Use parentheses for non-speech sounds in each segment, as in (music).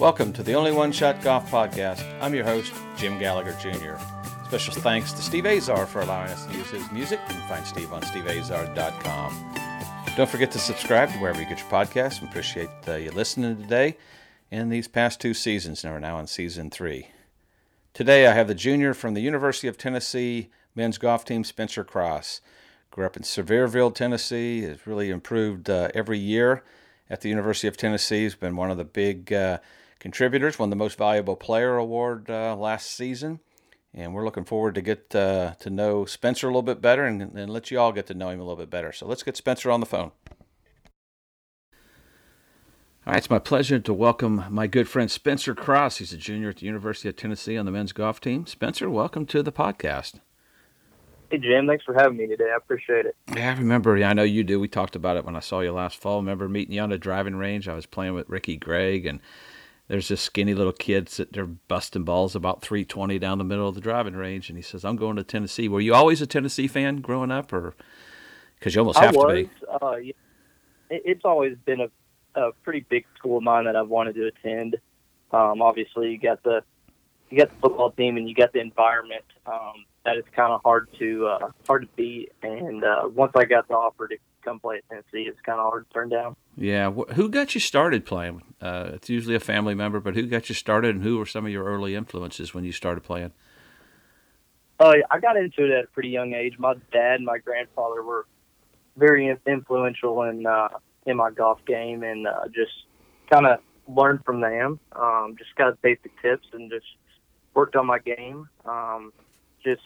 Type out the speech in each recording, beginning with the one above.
Welcome to the Only One Shot Golf Podcast. I'm your host, Jim Gallagher Jr. Special thanks to Steve Azar for allowing us to use his music. You can find Steve on steveazar.com. Don't forget to subscribe to wherever you get your podcasts. We appreciate uh, you listening today and these past two seasons, and we're now in season three. Today I have the junior from the University of Tennessee men's golf team, Spencer Cross. Grew up in Sevierville, Tennessee. Has really improved uh, every year at the University of Tennessee. He's been one of the big uh, contributors, won the Most Valuable Player award uh, last season. And we're looking forward to get uh, to know Spencer a little bit better and, and let you all get to know him a little bit better. So let's get Spencer on the phone. All right, it's my pleasure to welcome my good friend Spencer Cross. He's a junior at the University of Tennessee on the men's golf team. Spencer, welcome to the podcast. Hey, Jim. Thanks for having me today. I appreciate it. Yeah, I remember. Yeah, I know you do. We talked about it when I saw you last fall. I remember meeting you on a driving range. I was playing with Ricky Gregg, and there's this skinny little kid sitting there busting balls about 320 down the middle of the driving range, and he says, "I'm going to Tennessee." Were you always a Tennessee fan growing up, or because you almost have was, to be? Uh, yeah, it's always been a, a pretty big school of mine that I've wanted to attend. Um, obviously, you got the you got the football team, and you got the environment. Um, that is kind of hard to uh, hard to beat. And uh, once I got the offer to come play at Tennessee, it's kind of hard to turn down. Yeah, who got you started playing? Uh, it's usually a family member, but who got you started, and who were some of your early influences when you started playing? Uh, I got into it at a pretty young age. My dad and my grandfather were very influential in uh, in my golf game, and uh, just kind of learned from them. Um, just got basic tips and just worked on my game. Um, just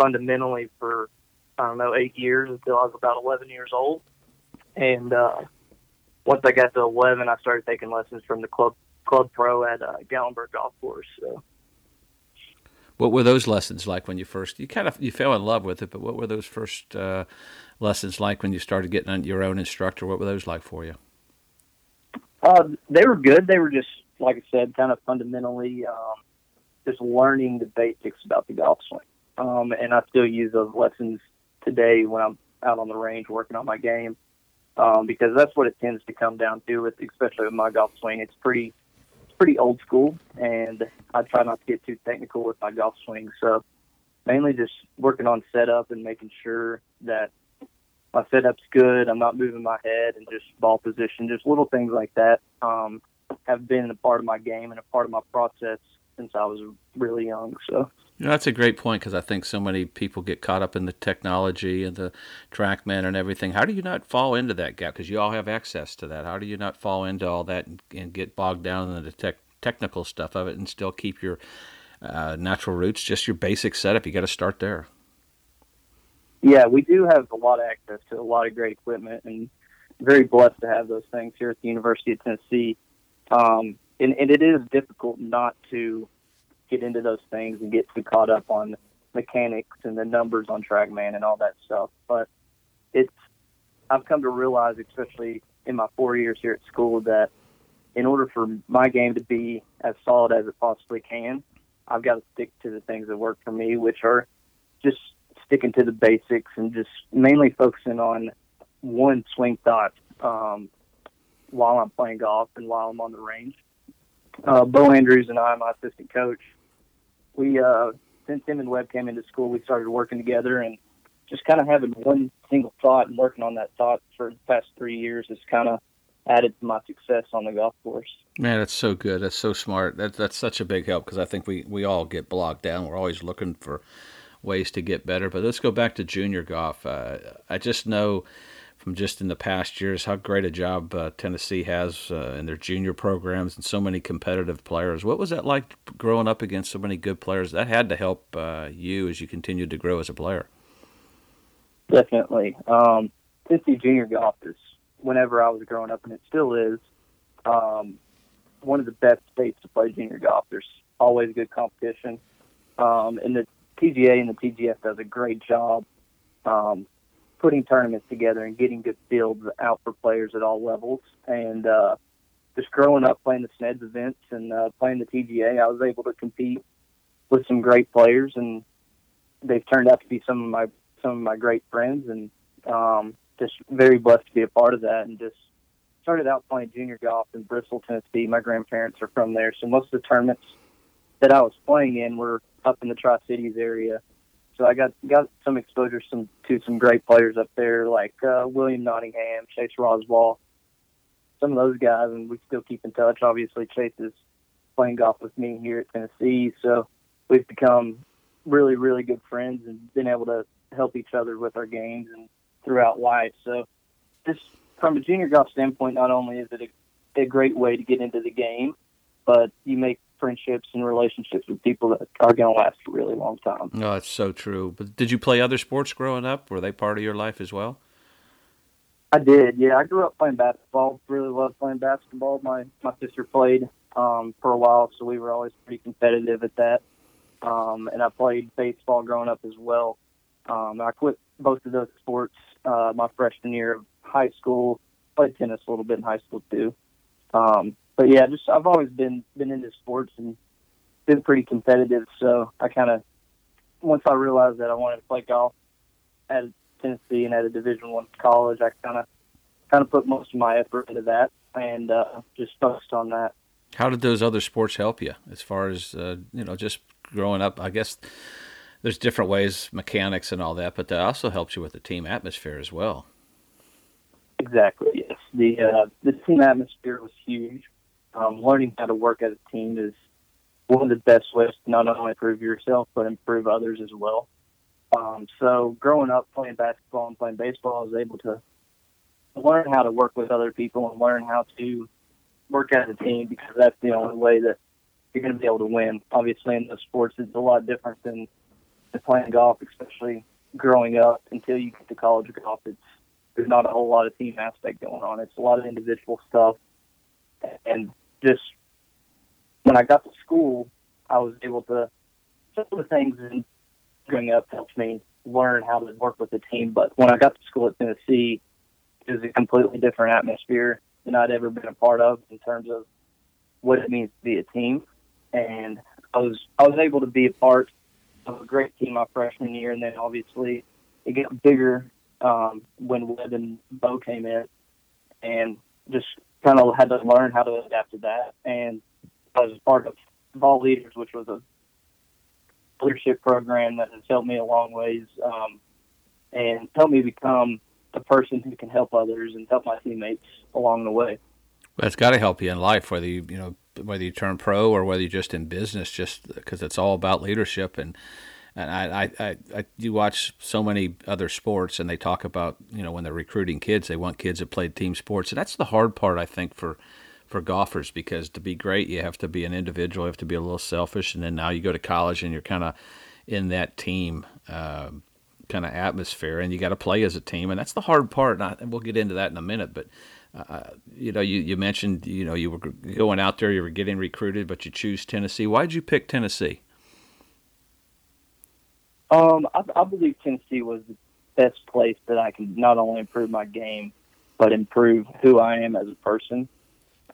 fundamentally for I don't know eight years until I was about 11 years old, and uh, once I got to 11, I started taking lessons from the club club pro at uh, Gatlinburg Golf Course. So. What were those lessons like when you first you kind of you fell in love with it? But what were those first uh, lessons like when you started getting your own instructor? What were those like for you? Uh, they were good. They were just like I said, kind of fundamentally um, just learning the basics about the golf swing. Um, and I still use those lessons today when I'm out on the range working on my game, um, because that's what it tends to come down to. With especially with my golf swing, it's pretty, it's pretty old school, and I try not to get too technical with my golf swing. So mainly just working on setup and making sure that my setup's good. I'm not moving my head and just ball position, just little things like that. Um, have been a part of my game and a part of my process since I was really young. So. You know, that's a great point because I think so many people get caught up in the technology and the TrackMan and everything. How do you not fall into that gap? Because you all have access to that. How do you not fall into all that and, and get bogged down in the tech, technical stuff of it and still keep your uh, natural roots, just your basic setup? You got to start there. Yeah, we do have a lot of access to a lot of great equipment and very blessed to have those things here at the University of Tennessee. Um, and, and it is difficult not to get into those things and get too caught up on mechanics and the numbers on TrackMan and all that stuff. But it's I've come to realize, especially in my four years here at school, that in order for my game to be as solid as it possibly can, I've got to stick to the things that work for me, which are just sticking to the basics and just mainly focusing on one swing thought um, while I'm playing golf and while I'm on the range uh, Bo Andrews and I, my assistant coach, we uh, since him and Webb came into school, we started working together and just kind of having one single thought and working on that thought for the past three years has kind of added to my success on the golf course. Man, that's so good. That's so smart. That, that's such a big help because I think we, we all get blocked down. We're always looking for ways to get better. But let's go back to junior golf. Uh, I just know from just in the past years how great a job uh, Tennessee has uh, in their junior programs and so many competitive players. What was that like growing up against so many good players? That had to help uh, you as you continued to grow as a player. Definitely. Um, Tennessee junior golf is, whenever I was growing up, and it still is, um, one of the best states to play junior golf. There's always good competition. Um, and the PGA and the TGF does a great job um, putting tournaments together and getting good fields out for players at all levels. And uh, just growing up playing the SNEDS events and uh, playing the TGA, I was able to compete with some great players, and they've turned out to be some of my some of my great friends, and um, just very blessed to be a part of that, and just started out playing junior golf in Bristol, Tennessee. My grandparents are from there, so most of the tournaments that I was playing in were up in the Tri Cities area. So I got got some exposure some to some great players up there, like uh, William Nottingham, Chase Roswall, some of those guys, and we still keep in touch. Obviously, Chase is playing golf with me here at Tennessee, so we've become really, really good friends and been able to help each other with our games and throughout life. So, just from a junior golf standpoint, not only is it a, a great way to get into the game, but you make friendships and relationships with people that are going to last a really long time. Oh, it's so true. But did you play other sports growing up? Were they part of your life as well? I did. Yeah, I grew up playing basketball. Really loved playing basketball. My my sister played um, for a while, so we were always pretty competitive at that. Um, and I played baseball growing up as well. Um, I quit both of those sports uh, my freshman year of high school. Played tennis a little bit in high school too. Um, but yeah, just I've always been been into sports and been pretty competitive. So I kind of once I realized that I wanted to play golf at Tennessee and at a Division One college, I kind of kind of put most of my effort into that and uh, just focused on that. How did those other sports help you as far as uh, you know just growing up? I guess there's different ways, mechanics and all that, but that also helps you with the team atmosphere as well. Exactly. Yes. The uh, the team atmosphere was huge um, learning how to work as a team is one of the best ways to not only improve yourself but improve others as well. Um, so growing up playing basketball and playing baseball, I was able to learn how to work with other people and learn how to work as a team because that's the only way that you're going to be able to win. Obviously, in those sports, it's a lot different than, than playing golf, especially growing up until you get to college golf. It's there's not a whole lot of team aspect going on. It's a lot of individual stuff, and just when I got to school, I was able to some of the things in growing up helped me learn how to work with a team. But when I got to school at Tennessee, it was a completely different atmosphere than I'd ever been a part of in terms of what it means to be a team. And I was I was able to be a part of a great team my freshman year, and then obviously it got bigger um, when Webb and Bo came in, and just kind of had to learn how to adapt to that. And I was part of VOLeaders, which was a leadership program that has helped me a long ways um, and helped me become the person who can help others and help my teammates along the way. Well, it's got to help you in life, whether you you know whether you turn pro or whether you're just in business, just because it's all about leadership and and I, I, I, you watch so many other sports and they talk about you know when they're recruiting kids they want kids that played team sports. And that's the hard part I think for for golfers because to be great you have to be an individual you have to be a little selfish and then now you go to college and you're kind of in that team uh, kind of atmosphere and you got to play as a team and that's the hard part and, I, and we'll get into that in a minute but uh, you know you, you mentioned you know you were going out there you were getting recruited but you choose Tennessee. Why did you pick Tennessee um, I, I believe Tennessee was the best place that I could not only improve my game, but improve who I am as a person.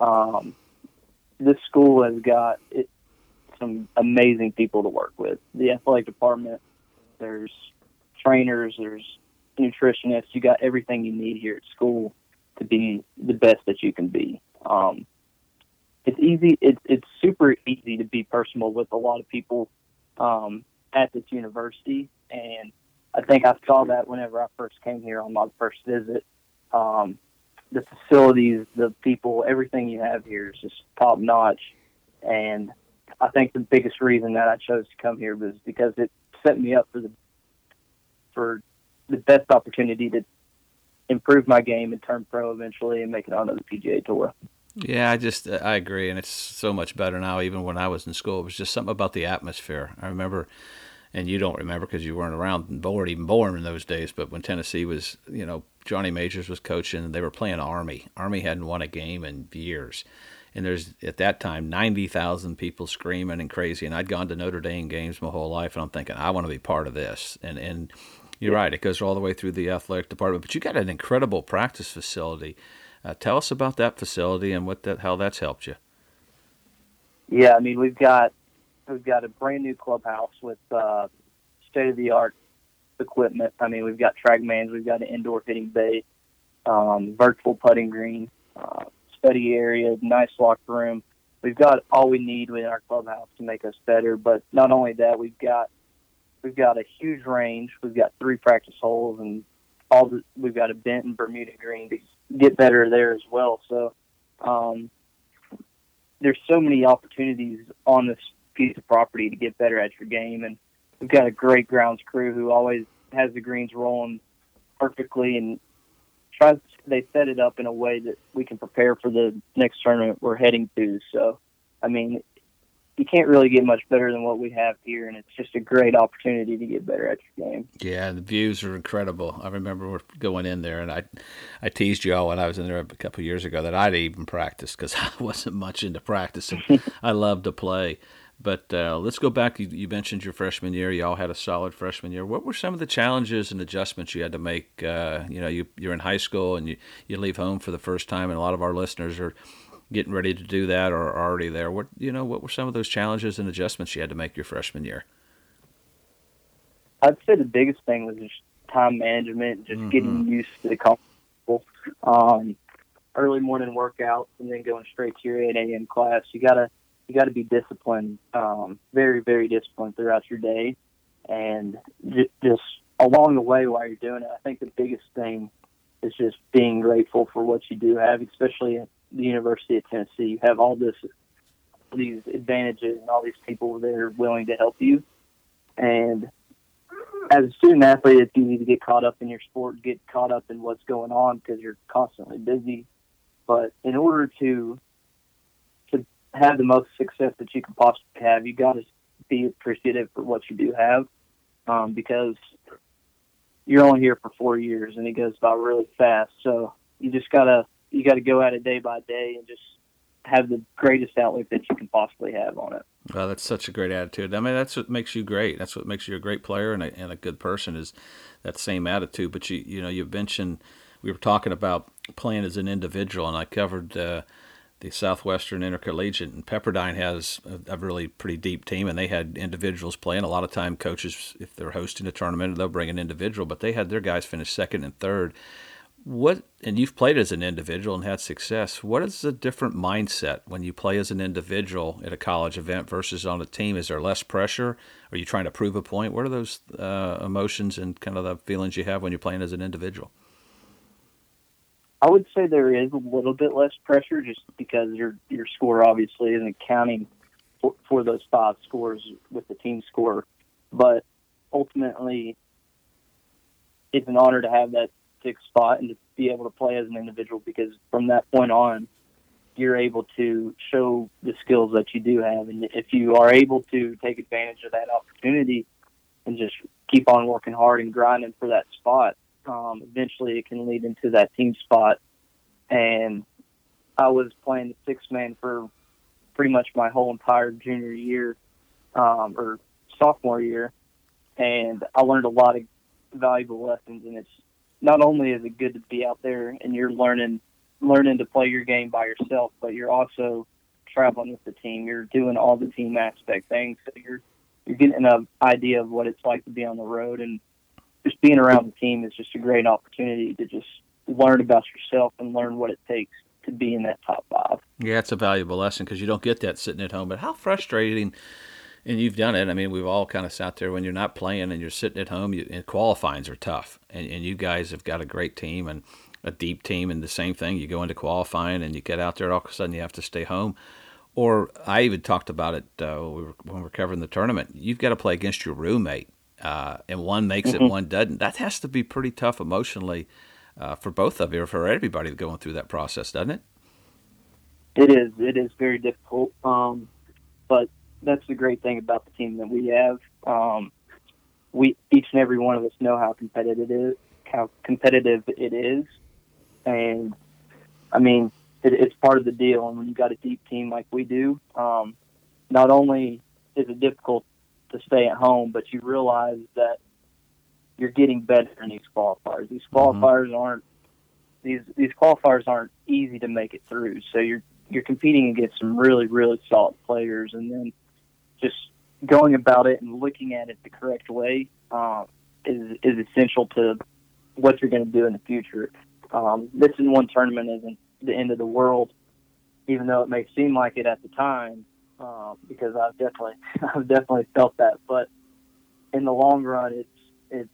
Um, this school has got it, some amazing people to work with. The athletic department, there's trainers, there's nutritionists. You got everything you need here at school to be the best that you can be. Um, it's easy. It's it's super easy to be personal with a lot of people. Um, at this university, and I think I saw that whenever I first came here on my first visit. Um, the facilities, the people, everything you have here is just top notch, and I think the biggest reason that I chose to come here was because it set me up for the for the best opportunity to improve my game and turn pro eventually and make it onto the PGA Tour. Yeah, I just I agree, and it's so much better now. Even when I was in school, it was just something about the atmosphere. I remember and you don't remember because you weren't around and weren't even born in those days. But when Tennessee was, you know, Johnny Majors was coaching, and they were playing Army. Army hadn't won a game in years, and there's at that time ninety thousand people screaming and crazy. And I'd gone to Notre Dame games my whole life, and I'm thinking I want to be part of this. And and you're right, it goes all the way through the athletic department. But you got an incredible practice facility. Uh, tell us about that facility and what that how that's helped you. Yeah, I mean we've got We've got a brand new clubhouse with uh, state of the art equipment. I mean, we've got track TrackMans, we've got an indoor hitting bay, um, virtual putting green. uh, study area, nice locker room. We've got all we need within our clubhouse to make us better. But not only that, we've got we've got a huge range. We've got three practice holes, and all the, we've got a bent and Bermuda green to get better there as well. So um, there's so many opportunities on this piece of property to get better at your game, and we've got a great grounds crew who always has the greens rolling perfectly and tries. They set it up in a way that we can prepare for the next tournament we're heading to. So, I mean, you can't really get much better than what we have here, and it's just a great opportunity to get better at your game. Yeah, the views are incredible. I remember going in there, and I, I teased you all when I was in there a couple of years ago that I'd even practice because (laughs) I wasn't much into practicing. (laughs) I love to play. But uh, let's go back. You, you, mentioned your freshman year. You all had a solid freshman year. What were some of the challenges and adjustments you had to make? Uh, you know, you, you're in high school and you, you leave home for the first time, and a lot of our listeners are getting ready to do that or are already there. What you know, what were some of those challenges and adjustments you had to make your freshman year? I'd say the biggest thing was just time management, just mm-hmm. getting used to the comfortable. Um, early morning workouts and then going straight to your 8 a.m. class. You gotta you got to be disciplined, um, very, very disciplined throughout your day. And j- just along the way while you're doing it, I think the biggest thing is just being grateful for what you do have, especially at the University of Tennessee. You have all this, these advantages and all these people that are willing to help you. And as a student athlete, it's easy to get caught up in your sport, get caught up in what's going on because you're constantly busy. But in order to have the most success that you can possibly have, you got to be appreciative for what you do have, um, because you're only here for four years and it goes by really fast. So you just gotta you gotta go at it day by day and just have the greatest outlook that you can possibly have on it. Well, that's such a great attitude. I mean, that's what makes you great. That's what makes you a great player and a, and a good person is that same attitude. But you you know you mentioned we were talking about playing as an individual, and I covered. Uh, the Southwestern Intercollegiate, and Pepperdine has a, a, really pretty deep team, and they had individuals playing. A lot of time, coaches, if they're hosting a tournament, they'll bring an individual, but they had their guys finish second and third. What and you've played as an individual and had success. What is the different mindset when you play as an individual at a college event versus on a team? Is there less pressure? Are you trying to prove a point? What are those uh, emotions and kind of the feelings you have when you're playing as an individual? I would say there is a little bit less pressure just because your your score obviously isn't counting for, for those five scores with the team score, but ultimately it's an honor to have that sixth spot and to be able to play as an individual because from that point on you're able to show the skills that you do have. And if you are able to take advantage of that opportunity and just keep on working hard and grinding for that spot um, eventually it can lead into that team spot. And I was playing the six man for pretty much my whole entire junior year um, or sophomore year, and I learned a lot of valuable lessons. And it's not only is it good to be out there and you're learning learning to play your game by yourself, but you're also traveling with the team. You're doing all the team aspect things, so you're you're getting an idea of what it's like to be on the road and just being around the team is just a great opportunity to just learn about yourself and learn what it takes to be in that top five. Yeah, it's a valuable lesson because you don't get that sitting at home. But how frustrating, and you've done it. I mean, we've all kind of sat there when you're not playing and you're sitting at home. You, and qualifyings are tough, and, and you guys have got a great team and a deep team, and the same thing. You go into qualifying and you get out there, all of a sudden you have to stay home. Or I even talked about it uh, when we were covering the tournament. You've got to play against your roommate uh, and one makes mm-hmm. it, one doesn't. That has to be pretty tough emotionally uh, for both of you, or for everybody going through that process, doesn't it? It is. It is very difficult. Um, but that's the great thing about the team that we have. Um, we each and every one of us know how competitive it is, how competitive it is, and I mean it, it's part of the deal. And when you got a deep team like we do, um, not only is it difficult to stay at home, but you realize that you're getting better in these qualifiers. These mm-hmm. qualifiers mm-hmm. aren't these these qualifiers aren't easy to make it through. So you're you're competing against some really really solid players, and then just going about it and looking at it the correct way um, is is essential to what you're going to do in the future. Um, this in one tournament isn't the end of the world, even though it may seem like it at the time, um, because I've definitely (laughs) I've definitely felt that. But in the long run, it's it's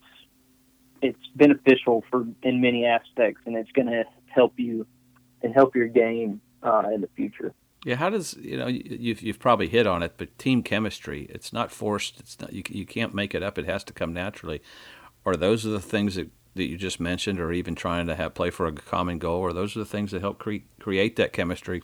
it's beneficial for in many aspects, and it's going to help you and help your game uh, in the future. Yeah, how does you know you've you've probably hit on it, but team chemistry it's not forced. It's not you you can't make it up. It has to come naturally. Or those are the things that, that you just mentioned, or even trying to have play for a common goal, or those are the things that help cre- create that chemistry.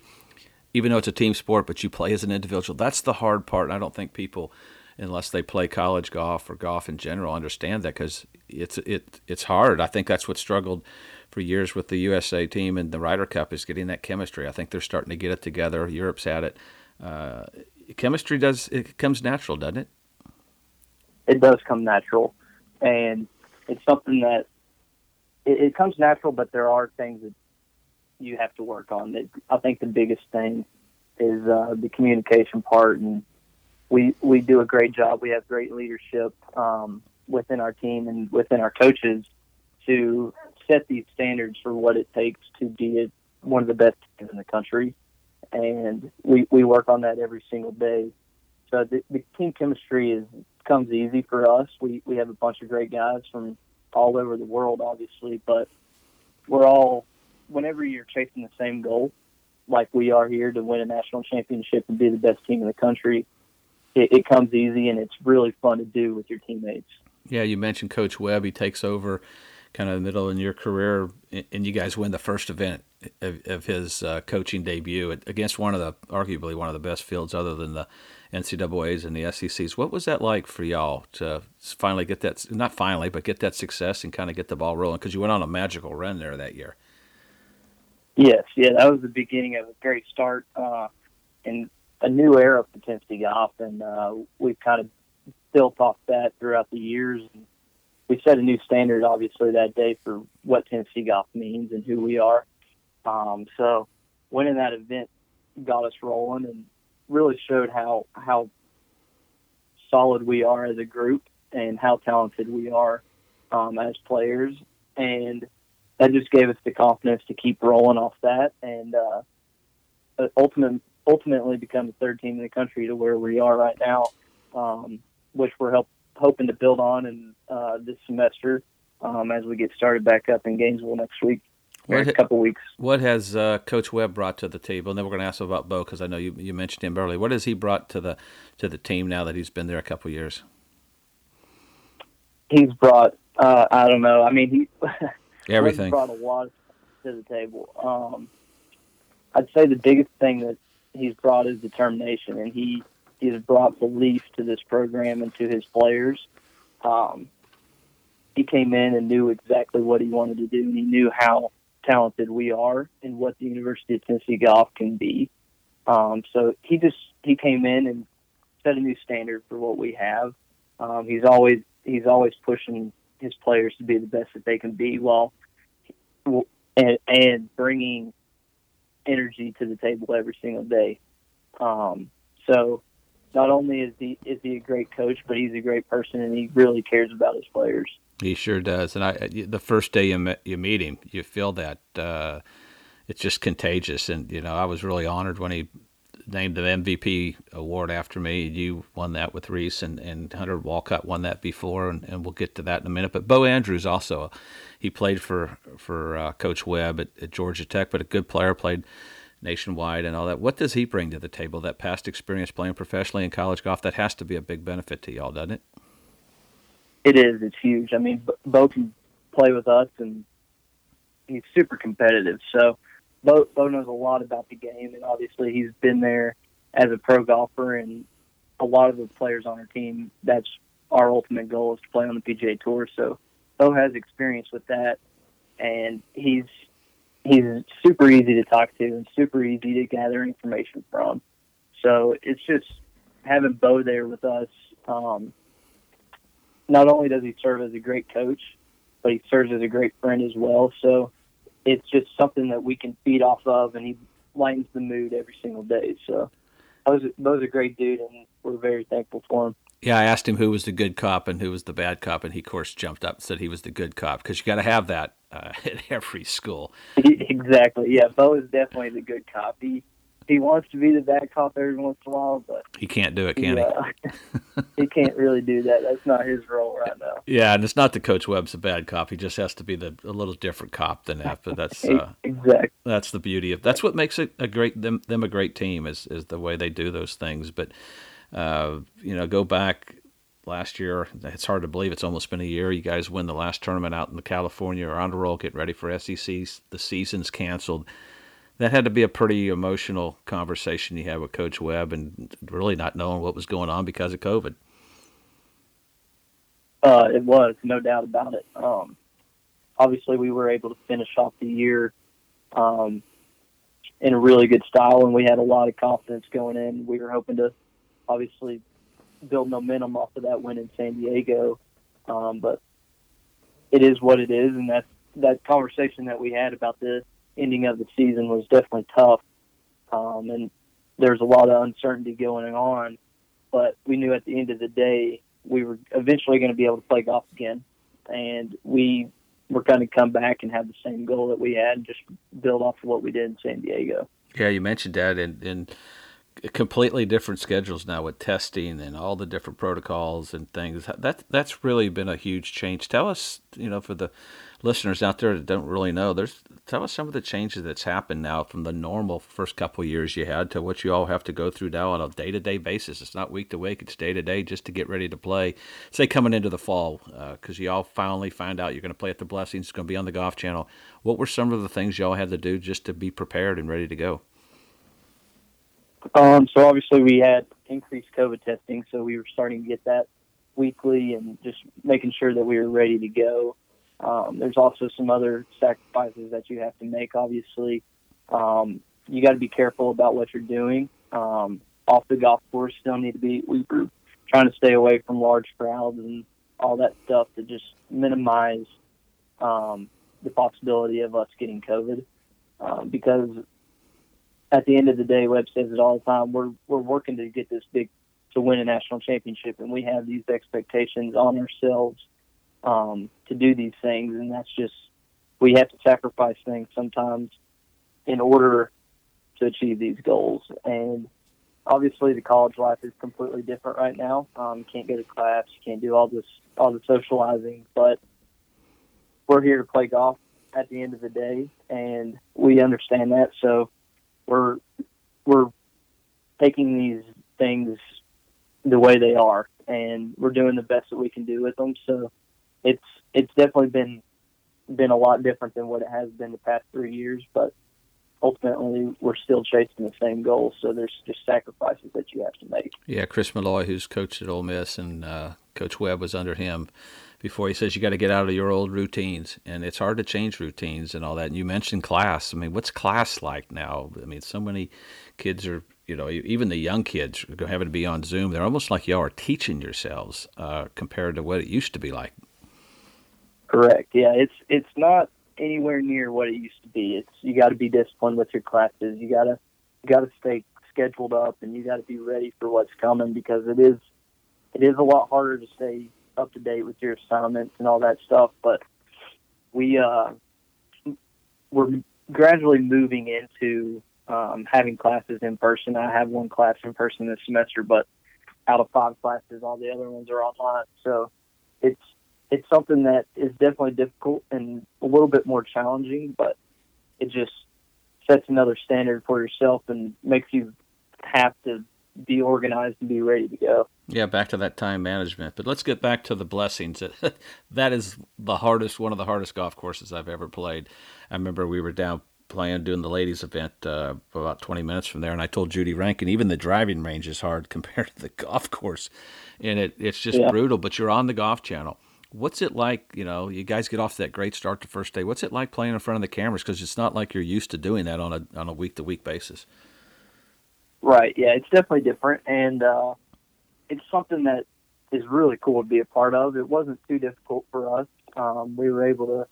Even though it's a team sport, but you play as an individual. That's the hard part. I don't think people, unless they play college golf or golf in general, understand that because it's it it's hard. I think that's what struggled for years with the USA team and the Ryder Cup is getting that chemistry. I think they're starting to get it together. Europe's had it. Uh, chemistry does it comes natural, doesn't it? It does come natural, and it's something that it, it comes natural. But there are things that you have to work on. I think the biggest thing is uh, the communication part, and we we do a great job. We have great leadership um, within our team and within our coaches to set these standards for what it takes to be one of the best teams in the country, and we we work on that every single day. So the, the team chemistry is comes easy for us. We we have a bunch of great guys from all over the world, obviously, but we're all whenever you're chasing the same goal, like we are here to win a national championship and be the best team in the country, it, it comes easy and it's really fun to do with your teammates. Yeah, you mentioned Coach Webb. He takes over kind of the middle in your career, and you guys win the first event of, of his uh, coaching debut against one of the arguably one of the best fields other than the NCAA's and the SECs. What was that like for y'all to finally get that not finally, but get that success and kind of get the ball rolling? Because you went on a magical run there that year. Yes, yeah, that was the beginning of a great start uh, and a new era for Tennessee golf, and uh, we've kind of built off that throughout the years. We set a new standard, obviously, that day for what Tennessee golf means and who we are. Um, so winning that event got us rolling and really showed how how solid we are as a group and how talented we are um, as players. And that just gave us the confidence to keep rolling off that and uh, ultimately ultimately become the third team in the country to where we are right now, um, which we're help, hoping to build on in uh, this semester um, as we get started back up in Gainesville next week. What, a couple weeks. What has uh, Coach Webb brought to the table? And then we're going to ask about Bo because I know you, you mentioned him earlier. What has he brought to the to the team now that he's been there a couple years? He's brought. Uh, I don't know. I mean, he (laughs) everything brought a lot to the table. Um, I'd say the biggest thing that he's brought is determination, and he he has brought belief to this program and to his players. Um, he came in and knew exactly what he wanted to do, and he knew how talented we are and what the University of Tennessee golf can be. Um, so he just he came in and set a new standard for what we have. Um, he's always he's always pushing his players to be the best that they can be, while and, and bringing energy to the table every single day. Um, so not only is he is he a great coach, but he's a great person, and he really cares about his players. He sure does. And I, the first day you met, you meet him, you feel that uh, it's just contagious. And you know, I was really honored when he named the MVP award after me. You won that with Reese, and, and Hunter Wolcott won that before, and, and we'll get to that in a minute. But Bo Andrews also, he played for for uh, Coach Webb at, at Georgia Tech, but a good player, played nationwide and all that. What does he bring to the table? That past experience playing professionally in college golf, that has to be a big benefit to y'all, doesn't it? It is. It's huge. I mean, Bo can play with us, and he's super competitive. So Bo, Bo knows a lot about the game, and obviously he's been there as a pro golfer, and a lot of the players on our team. That's our ultimate goal is to play on the PGA Tour. So Bo has experience with that, and he's he's super easy to talk to and super easy to gather information from. So it's just having Bo there with us. Um, not only does he serve as a great coach, but he serves as a great friend as well. So it's just something that we can feed off of, and he lightens the mood every single day. So Bo's, Bo's a great dude, and we're very thankful for him. Yeah, I asked him who was the good cop and who was the bad cop, and he, of course, jumped up and said he was the good cop because you got to have that uh, (laughs) at every school. (laughs) Exactly. Yeah, Bo is definitely the good cop. He he wants to be the bad cop every once in a while, but he can't do it, can he? Uh, (laughs) he can't really do that. That's not his role right now. Yeah, and it's not that Coach Webb's a bad cop. He just has to be the a little different cop than that. But that's (laughs) uh, exactly that's the beauty of that's what makes it a great them them a great team is is the way they do those things. But uh, you know, go back last year. It's hard to believe it's almost been a year. You guys win the last tournament out in the California or on the roll, get ready for SEC. The season's canceled that had to be a pretty emotional conversation you had with Coach Webb, and really not knowing what was going on because of COVID. Uh, it was no doubt about it. Um, obviously, we were able to finish off the year um, in a really good style, and we had a lot of confidence going in. We were hoping to obviously build momentum off of that win in San Diego, um, but it is what it is, and that's that conversation that we had about the ending of the season was definitely tough, um, and there's a lot of uncertainty going on. But we knew at the end of the day we were eventually going to be able to play golf again, and we were going to come back and have the same goal that we had, just build off of what we did in San Diego. Yeah, you mentioned that, and, and completely different schedules now with testing and all the different protocols and things. That that's really been a huge change. Tell us, you know, for the listeners out there that don't really know, there's tell us some of the changes that's happened now from the normal first couple years you had to what you all have to go through now on a day to day basis. It's not week to week; it's day to day just to get ready to play. Say coming into the fall, because uh, you all finally find out you're going to play at the Blessings. It's going to be on the Golf Channel. What were some of the things y'all had to do just to be prepared and ready to go? Um, so obviously we had increased COVID testing, so we were starting to get that weekly and just making sure that we were ready to go. Um, there's also some other sacrifices that you have to make. Obviously, um, you got to be careful about what you're doing. Um, off the golf course, still need to be. We were trying to stay away from large crowds and all that stuff to just minimize um, the possibility of us getting COVID. Um, because at the end of the day, Webb says it all the time. We're we're working to get this big to win a national championship, and we have these expectations on ourselves um, to do these things, and that's just we have to sacrifice things sometimes in order to achieve these goals. And obviously, the college life is completely different right now. Um, can't go to class, can't do all this all the socializing, but we're here to play golf at the end of the day, and we understand that. So we're we're taking these things the way they are, and we're doing the best that we can do with them. So it's it's definitely been been a lot different than what it has been the past three years, but ultimately we're still chasing the same goals. So there's just sacrifices that you have to make. Yeah, Chris Malloy, who's coached at Ole Miss, and uh, Coach Webb was under him before. He says you got to get out of your old routines, and it's hard to change routines and all that. And you mentioned class. I mean, what's class like now? I mean, so many kids are you know, even the young kids having to be on Zoom, they're almost like y'all are teaching yourselves uh, compared to what it used to be like. Correct. Yeah, it's it's not anywhere near what it used to be. It's you got to be disciplined with your classes. You gotta you gotta stay scheduled up, and you got to be ready for what's coming because it is it is a lot harder to stay up to date with your assignments and all that stuff. But we uh, we're gradually moving into um, having classes in person. I have one class in person this semester, but out of five classes, all the other ones are online. So it's something that is definitely difficult and a little bit more challenging, but it just sets another standard for yourself and makes you have to be organized and be ready to go. Yeah, back to that time management. But let's get back to the blessings. (laughs) that is the hardest, one of the hardest golf courses I've ever played. I remember we were down playing doing the ladies event uh, about 20 minutes from there and i told judy rankin even the driving range is hard (laughs) compared to the golf course and it, it's just yeah. brutal but you're on the golf channel what's it like you know you guys get off that great start the first day. What's it like playing in front of the cameras? Because it's not like you're used to doing that on a on a week to week basis. Right. Yeah it's definitely different. And uh, it's something that is really cool to be a part of. It wasn't too difficult for us. Um, we were able to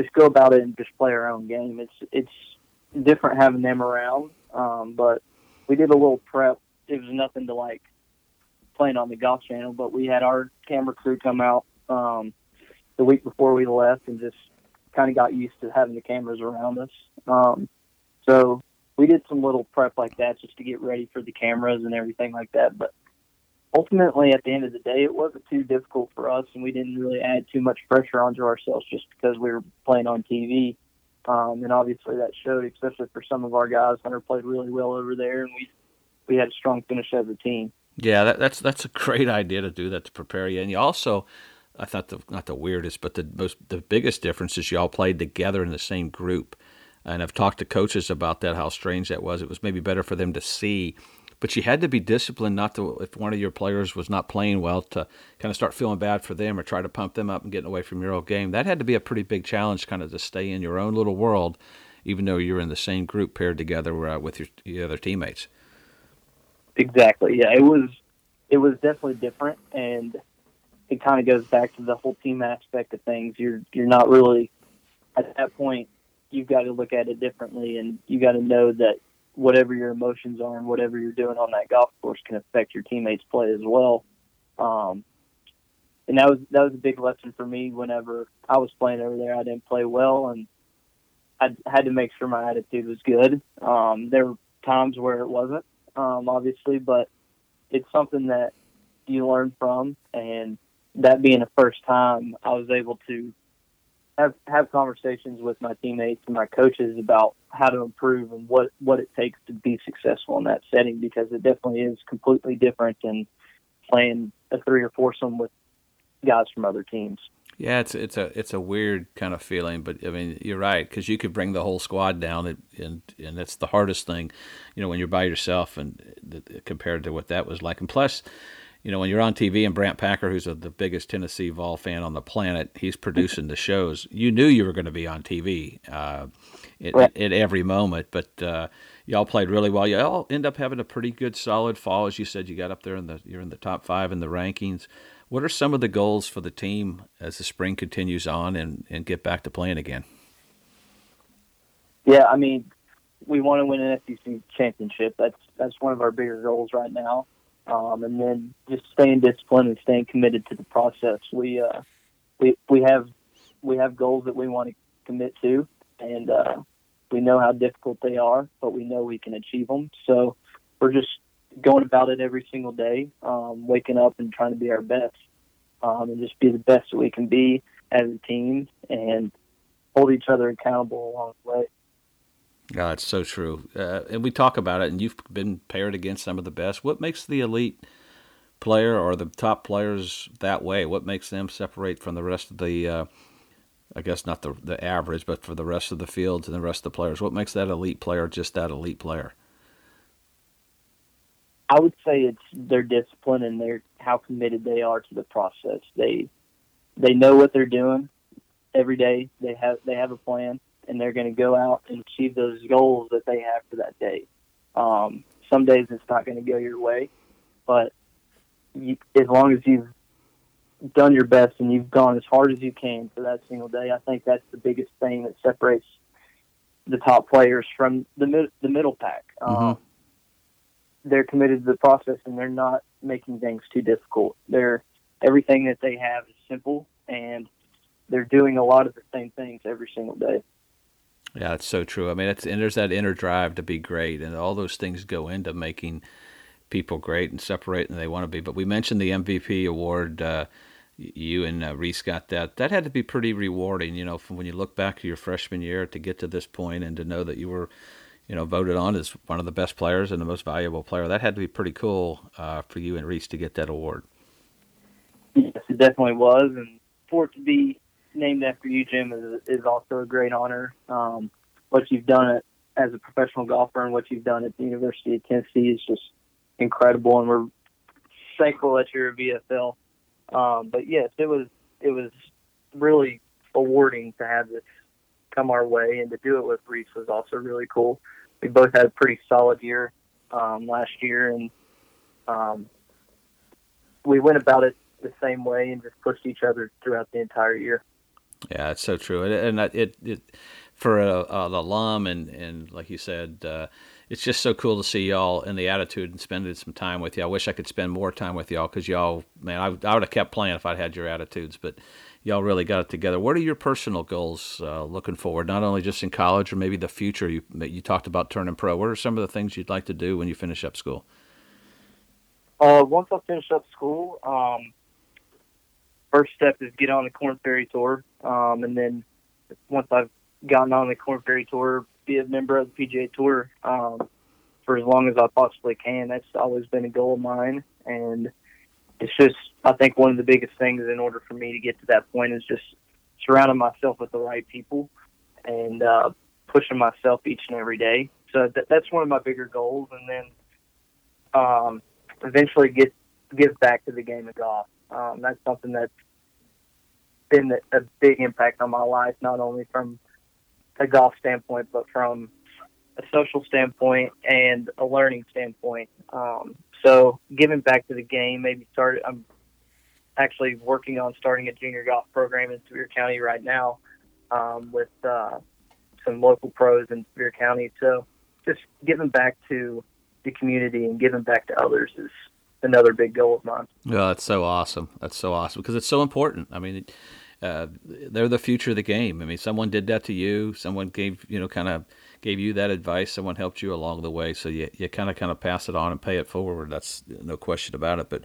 just go about it and just play our own game. It's it's different having them around. Um, but we did a little prep. It was nothing to like playing on the Golf Channel, but we had our camera crew come out um, the week before we left and just kind of got used to having the cameras around us. Um, so we did some little prep like that just to get ready for the cameras and everything like that. But ultimately, at the end of the day, it wasn't too difficult for us, and we didn't really add too much pressure onto ourselves just because we were playing on TV. Um, and obviously, that showed, especially for some of our guys. Hunter played really well over there, and we we had a strong finish as a team. Yeah, that, that's that's a great (laughs) idea to do that to prepare you. And you also, I thought the not the weirdest, but the most the biggest difference is y'all played together in the same group. And I've talked to coaches about that, how strange that was. It was maybe better for them to see. But you had to be disciplined not to if one of your players was not playing well to kind of start feeling bad for them or try to pump them up and getting away from your own game. That had to be a pretty big challenge kind of to stay in your own little world even though you're in the same group paired together uh, with your, your other teammates. Exactly. Yeah it was it was definitely different. And it kind of goes back to the whole team aspect of things you're you're not really at that point you've got to look at it differently and you got to know that whatever your emotions are and whatever you're doing on that golf course can affect your teammates' play as well. Um, and that was that was a big lesson for me. Whenever I was playing over there, I didn't play well, and I had to make sure my attitude was good. Um, there were times where it wasn't, um, obviously, but it's something that you learn from. And that being the first time, I was able to have have conversations with my teammates and my coaches about how to improve and what what it takes to be successful in that setting because it definitely is completely different than playing a three or foursome with guys from other teams. Yeah, it's it's a it's a weird kind of feeling, but I mean you're right because you could bring the whole squad down, and and and that's the hardest thing, you know, when you're by yourself and compared to what that was like. And plus, you know, when you're on TV and Brandt Packer, who's a, the biggest Tennessee Vol fan on the planet, he's producing the shows. You knew you were going to be on TV uh, at, right. at, every moment, but uh, y'all played really well. Y'all end up having a pretty good, solid fall, as you said. You got up there in the you're in the top five in the rankings. What are some of the goals for the team as the spring continues on and, and get back to playing again? Yeah, I mean, we want to win an SEC championship. That's that's one of our bigger goals right now um, and then just staying disciplined and staying committed to the process. We uh, we we have we have goals that we want to commit to, and uh, we know how difficult they are, but we know we can achieve them. So we're just going about it every single day, um, waking up and trying to be our best, um, and just be the best that we can be as a team, and hold each other accountable along the way. God, it's so true. Uh, and we talk about it, and you've been paired against some of the best. What makes the elite player or the top players that way? What makes them separate from the rest of the, uh, I guess not the the average, but for the rest of the fields and the rest of the players? What makes that elite player just that elite player? I would say it's their discipline and their how committed they are to the process. They they know what they're doing every day. They have they have a plan and they're going to go out and achieve those goals that they have for that day. Um, some days it's not going to go your way, but you, as long as you've done your best and you've gone as hard as you can for that single day, I think that's the biggest thing that separates the top players from the mid, the middle pack. Mm-hmm. Um, they're committed to the process and they're not making things too difficult. They're everything that they have is simple and they're doing a lot of the same things every single day. Yeah, it's so true. I mean, it's and there's that inner drive to be great, and all those things go into making people great and separate, and they want to be. But we mentioned the MVP award. Uh, you and uh, Reese got that. That had to be pretty rewarding, you know, from when you look back to your freshman year to get to this point and to know that you were, you know, voted on as one of the best players and the most valuable player. That had to be pretty cool uh, for you and Reese to get that award. Yes, it definitely was, and for it to be named after you, Jim, is, is also a great honor. Um, what you've done as a professional golfer and what you've done at the University of Tennessee is just incredible, and we're thankful that you're a VFL. Um, but yes, it was it was really awarding to have this come our way, and to do it with Reese was also really cool. We both had a pretty solid year um, last year, and um, we went about it the same way and just pushed each other throughout the entire year. Yeah, it's so true, and, it, it for a, an alum and and like you said. Uh, it's just so cool to see y'all in the attitude and spending some time with you. I wish I could spend more time with y'all because y'all, man, I, I would have kept playing if I'd had your attitudes, but y'all really got it together. What are your personal goals uh, looking forward, not only just in college or maybe the future? You you talked about turning pro. What are some of the things you'd like to do when you finish up school? Uh, once I finish up school, um, first step is get on the Korn Ferry Tour, um, and then once I've gotten on the Korn Ferry Tour, be a member of the PGA Tour um, for as long as I possibly can. That's always been a goal of mine, and it's just I think one of the biggest things in order for me to get to that point is just surrounding myself with the right people and uh, pushing myself each and every day. So that, that's one of my bigger goals, and then um, eventually get give back to the game of golf. Um, that's something that's been a big impact on my life, not only from a golf standpoint, but from a social standpoint and a learning standpoint. Um, so giving back to the game, maybe start. I'm actually working on starting a junior golf program in Sevier County right now um, with uh, some local pros in Sevier County. So just giving back to the community and giving back to others is another big goal of mine. Yeah, that's so awesome. That's so awesome because it's so important. I mean, uh, they're the future of the game. I mean, someone did that to you. Someone gave you know kind of gave you that advice. Someone helped you along the way. So you you kind of kind of pass it on and pay it forward. That's no question about it. But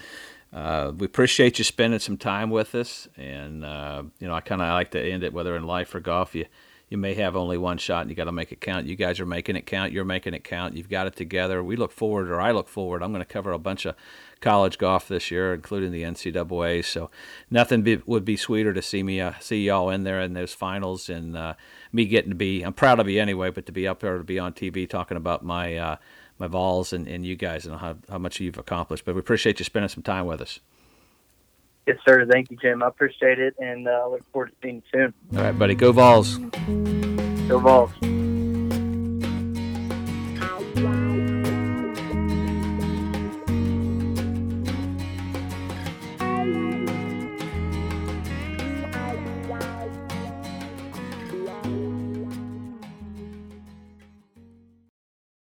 uh, we appreciate you spending some time with us. And uh, you know, I kind of like to end it whether in life or golf. You you may have only one shot and you got to make it count. You guys are making it count. You're making it count. You've got it together. We look forward, or I look forward. I'm going to cover a bunch of college golf this year, including the NCAA. So nothing be, would be sweeter to see me uh, see y'all in there in those finals and uh, me getting to be. I'm proud of you anyway, but to be up there to be on TV talking about my uh, my Vols and, and you guys and how, how much you've accomplished. But we appreciate you spending some time with us. Yes, sir. Thank you, Jim. I appreciate it and uh, look forward to seeing you soon. All right, buddy. Go Vols. Go Vols.